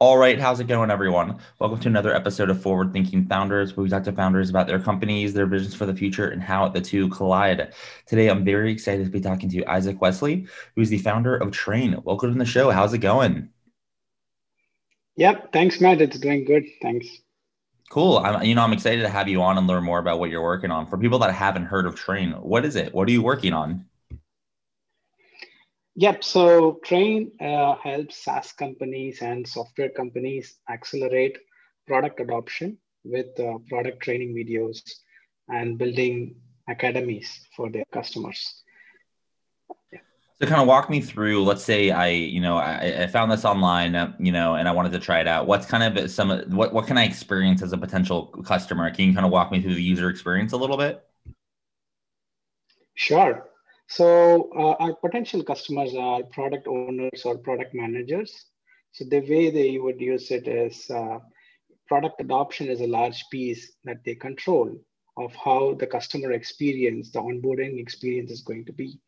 All right, how's it going, everyone? Welcome to another episode of Forward Thinking Founders, where we talk to founders about their companies, their visions for the future, and how the two collide. Today, I'm very excited to be talking to Isaac Wesley, who's the founder of Trainn. Welcome to the show. How's it going? Yep, thanks, Matt. It's doing good. Thanks. Cool. I'm, you know, I'm excited to have you on and learn more about what you're working on. For people that haven't heard of Trainn, what is it? What are you working on? Yep. So Trainn uh, helps SaaS companies and software companies accelerate product adoption with uh, product training videos and building academies for their customers. So kind of walk me through, let's say I, you know, I, I, found this online, uh, you know, and I wanted to try it out. What's kind of some, what, what can I experience as a potential customer? Can you kind of walk me through the user experience a little bit? Sure. So uh, our potential customers are product owners or product managers. So the way they would use it is uh, product adoption is a large piece that they control of how the customer experience, the onboarding experience is going to be.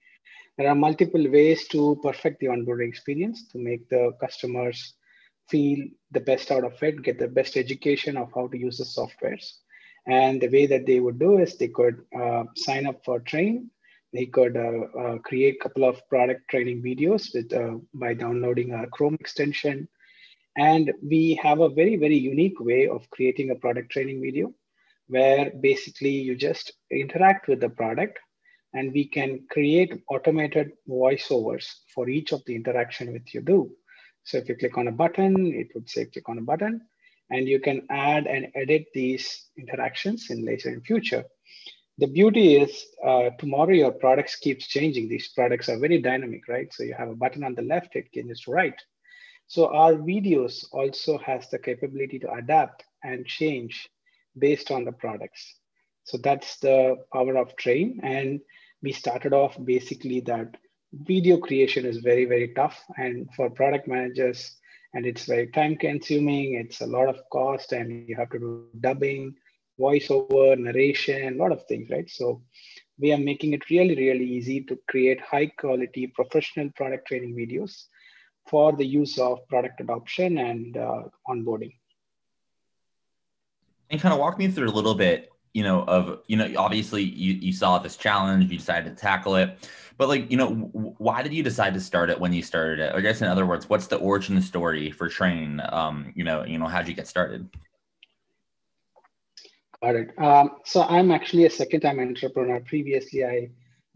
There are multiple ways to perfect the onboarding experience to make the customers feel the best out of it, get the best education of how to use the softwares. And the way that they would do is they could uh, sign up for trainn they could uh, uh, create a couple of product training videos with uh, by downloading our Chrome extension. And we have a very, very unique way of creating a product training video where basically you just interact with the product and we can create automated voiceovers for each of the interaction with you do. So if you click on a button, it would say click on a button and you can add and edit these interactions in later in future the beauty is uh, tomorrow your products keeps changing. These products are very dynamic right? So you have a button on the left it changes to right. So our videos also has the capability to adapt and change based on the products. So that's the power of trainn. And we started off basically that video creation is very very tough. And for product managers and it's very time consuming it's a lot of cost and you have to do dubbing voiceover, narration, a lot of things, right? So we are making it really, really easy to create high quality professional product training videos for the use of product adoption and uh, onboarding. And kind of walk me through a little bit, you know, of, you know, obviously you, you saw this challenge, you decided to tackle it, but like, you know, why did you decide to start it when you started it? I guess in other words, what's the origin story for Trainn? Um, you know, you know, how'd you get started? Got it. Um, so I'm actually a second-time entrepreneur. Previously, I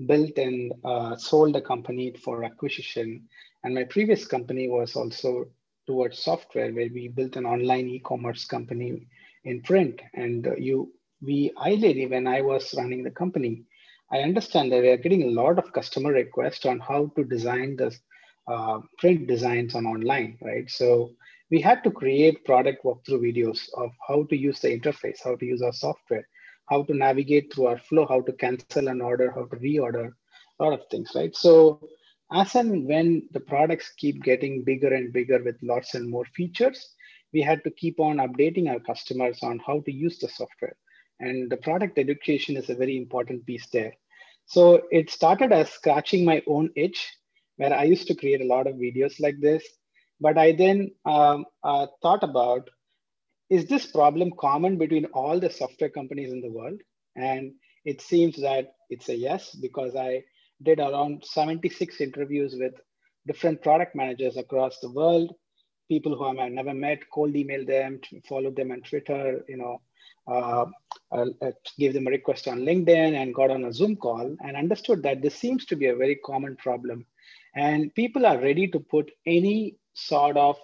built and uh, sold a company for acquisition, and my previous company was also towards software, where we built an online e-commerce company in print. And you, we, I did when I was running the company. I understand that we are getting a lot of customer requests on how to design the uh, print designs on online, right? So we had to create product walkthrough videos of how to use the interface, how to use our software, how to navigate through our flow, how to cancel an order, how to reorder, a lot of things, right? So as and when the products keep getting bigger and bigger with lots and more features, we had to keep on updating our customers on how to use the software. And the product education is a very important piece there. So it started as scratching my own itch, where I used to create a lot of videos like this but I then um, uh, thought about, is this problem common between all the software companies in the world? And it seems that it's a yes, because I did around 76 interviews with different product managers across the world, people who I never met, cold email them, follow them on Twitter, you know, uh, gave them a request on LinkedIn and got on a Zoom call and understood that this seems to be a very common problem. And people are ready to put any sort of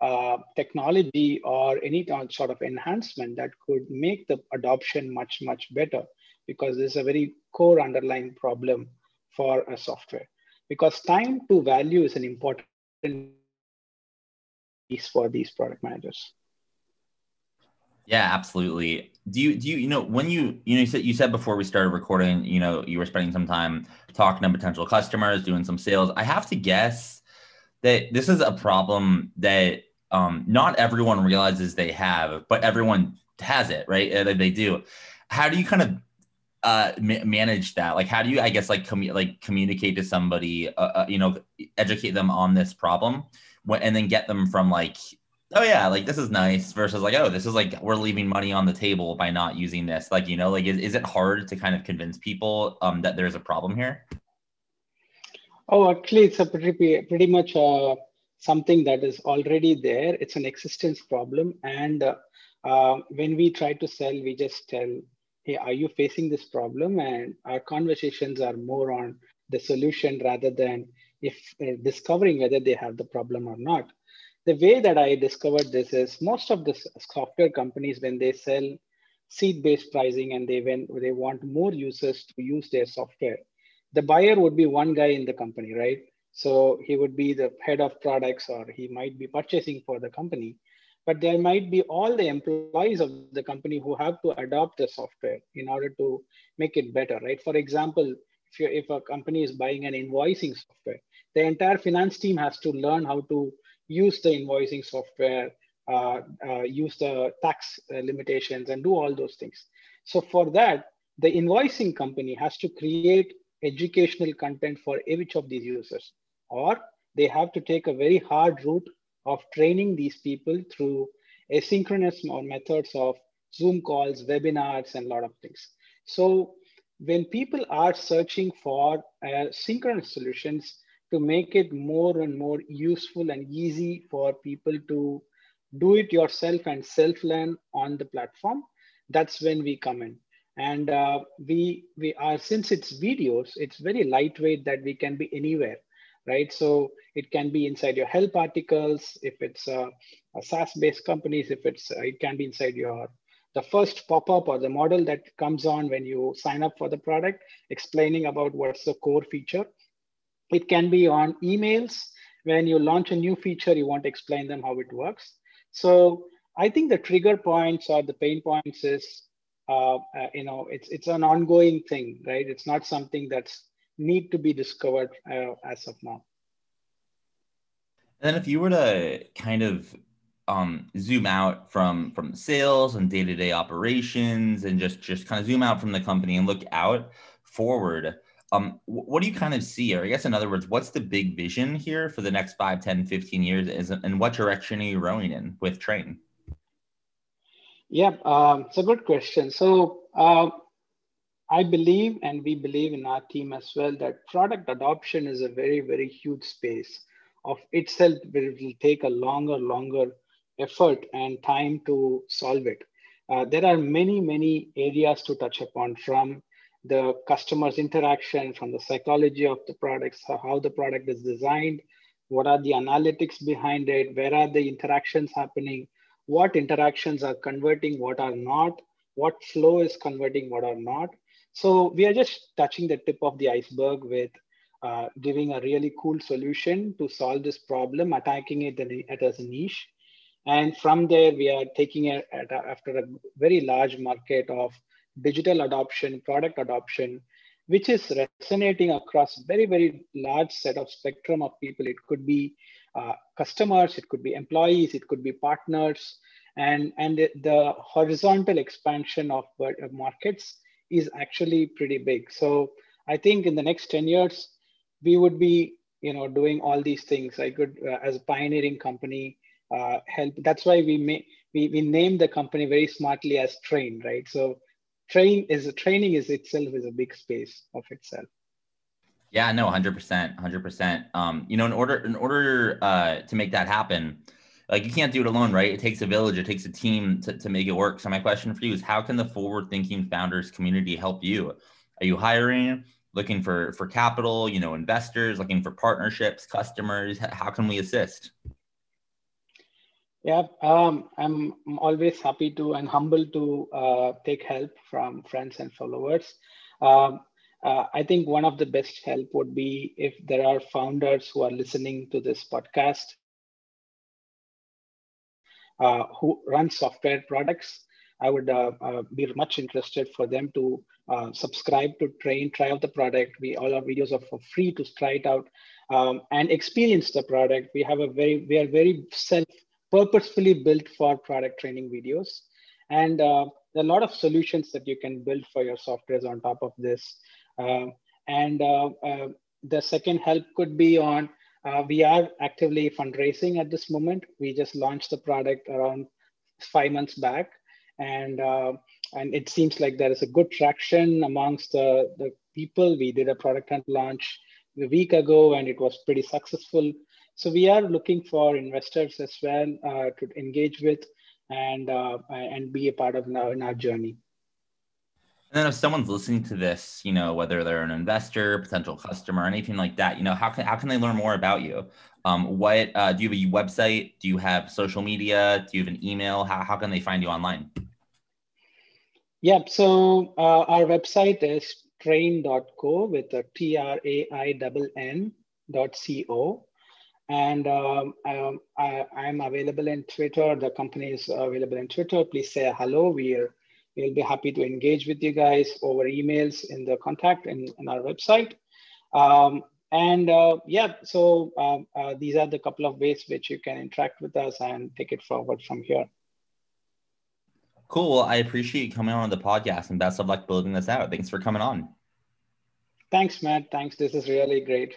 uh, technology or any sort of enhancement that could make the adoption much, much better because there's a very core underlying problem for a software. Because time to value is an important piece for these product managers. Yeah, absolutely. Do you do you you know when you you know you said you said before we started recording, you know, you were spending some time talking to potential customers, doing some sales. I have to guess that this is a problem that um, not everyone realizes they have, but everyone has it, right? Uh, they do. How do you kind of uh, ma- manage that? Like, how do you, I guess, like, commu- like communicate to somebody, uh, uh, you know, educate them on this problem, and then get them from like, oh yeah, like this is nice, versus like, oh, this is like we're leaving money on the table by not using this. Like, you know, like, is, is it hard to kind of convince people um, that there's a problem here? Oh, actually, it's a pretty pretty much uh, something that is already there. It's an existence problem. And uh, uh, when we try to sell, we just tell, hey, are you facing this problem? And our conversations are more on the solution rather than if uh, discovering whether they have the problem or not. The way that I discovered this is most of the software companies, when they sell seat-based pricing and they, when they want more users to use their software, the buyer would be one guy in the company, right? So he would be the head of products or he might be purchasing for the company. But there might be all the employees of the company who have to adopt the software in order to make it better, right? For example, if, you if a company is buying an invoicing software, the entire finance team has to learn how to use the invoicing software, uh, uh, use the tax uh, limitations, and do all those things. So for that, the invoicing company has to create educational content for each of these users or they have to take a very hard route of training these people through asynchronous methods of Zoom calls, webinars, and a lot of things. So when people are searching for uh, synchronous solutions to make it more and more useful and easy for people to do it yourself and self-learn on the platform, that's when we come in. And uh, we we are since it's videos, it's very lightweight that we can be anywhere right? So it can be inside your help articles, if it's a, a SaaS-based companies, if it's, uh, it can be inside your, the first pop-up or the model that comes on when you sign up for the product, explaining about what's the core feature. It can be on emails. When you launch a new feature, you want to explain them how it works. So I think the trigger points or the pain points is, uh, uh, you know, it's it's an ongoing thing, right? It's not something that's need to be discovered uh, as of now. And then if you were to kind of um, zoom out from from sales and day to day operations, and just just kind of zoom out from the company and look out forward, um, what do you kind of see? Or I guess in other words, what's the big vision here for the next 5, 10, 15 years? Is, and what direction are you rowing in with Trainn? Yeah, um, it's a good question. So uh, I believe, and we believe in our team as well, that product adoption is a very, very huge space of itself, but it will take a longer, longer effort and time to solve it. Uh, there are many, many areas to touch upon from the customer's interaction, from the psychology of the products, how the product is designed, what are the analytics behind it, where are the interactions happening, what interactions are converting, what are not, what flow is converting, what are not. So we are just touching the tip of the iceberg with uh, giving a really cool solution to solve this problem, attacking it at as a niche. And from there, we are taking it after a very large market of digital adoption, product adoption, which is resonating across very, very large set of spectrum of people. It could be uh, customers, it could be employees, it could be partners, and, and the, horizontal expansion of markets is actually pretty big. So I think in the next 10 years, we would be you know doing all these things. I could uh, as a pioneering company uh, help. That's why we may we, we named the company very smartly as trainn right? So train is a training is itself is a big space of itself yeah no 100% 100% um, you know in order in order uh, to make that happen like you can't do it alone, right? It takes a village, it takes a team to, to make it work. So my question for you is how can the forward thinking founders community help you? Are you hiring, looking for for capital, you know, investors, looking for partnerships, customers? How can we assist? Yeah, um, I'm, I'm always happy to and humble to uh, take help from friends and followers. Um, uh, I think one of the best help would be if there are founders who are listening to this podcast uh, who run software products. I would uh, uh, be much interested for them to uh, subscribe to trainn, try out the product. We all our videos are for free to try it out um, and experience the product. We have a very, we are very self purposefully built for product training videos. And uh, there are a lot of solutions that you can build for your softwares on top of this. Uh, and uh, uh the second help could be on, uh, we are actively fundraising at this moment. We just launched the product around five months back. And, and it seems like there is a good traction amongst the, the people. We did a product hunt launch a week ago and it was pretty successful. So we are looking for investors as well uh, to engage with and uh, and be a part of now in our journey. And then if someone's listening to this, you know, whether they're an investor, potential customer, anything like that, you know, how can how can they learn more about you? Um, what uh, do you have a website? Do you have social media? Do you have an email? How how can they find you online? Yeah, so uh, our website is trainn.co with a T R A I N N dot C O. And um, um I, am available in Twitter. The company is available in Twitter. Please say hello. We're, we'll be happy to engage with you guys over emails in the contact in, in our website. Um, and uh, yeah, so um, uh, these are the couple of ways which you can interact with us and take it forward from here. Cool. Well, I appreciate you coming on the podcast and best of luck building this out. Thanks for coming on. Thanks, Matt. Thanks. This is really great.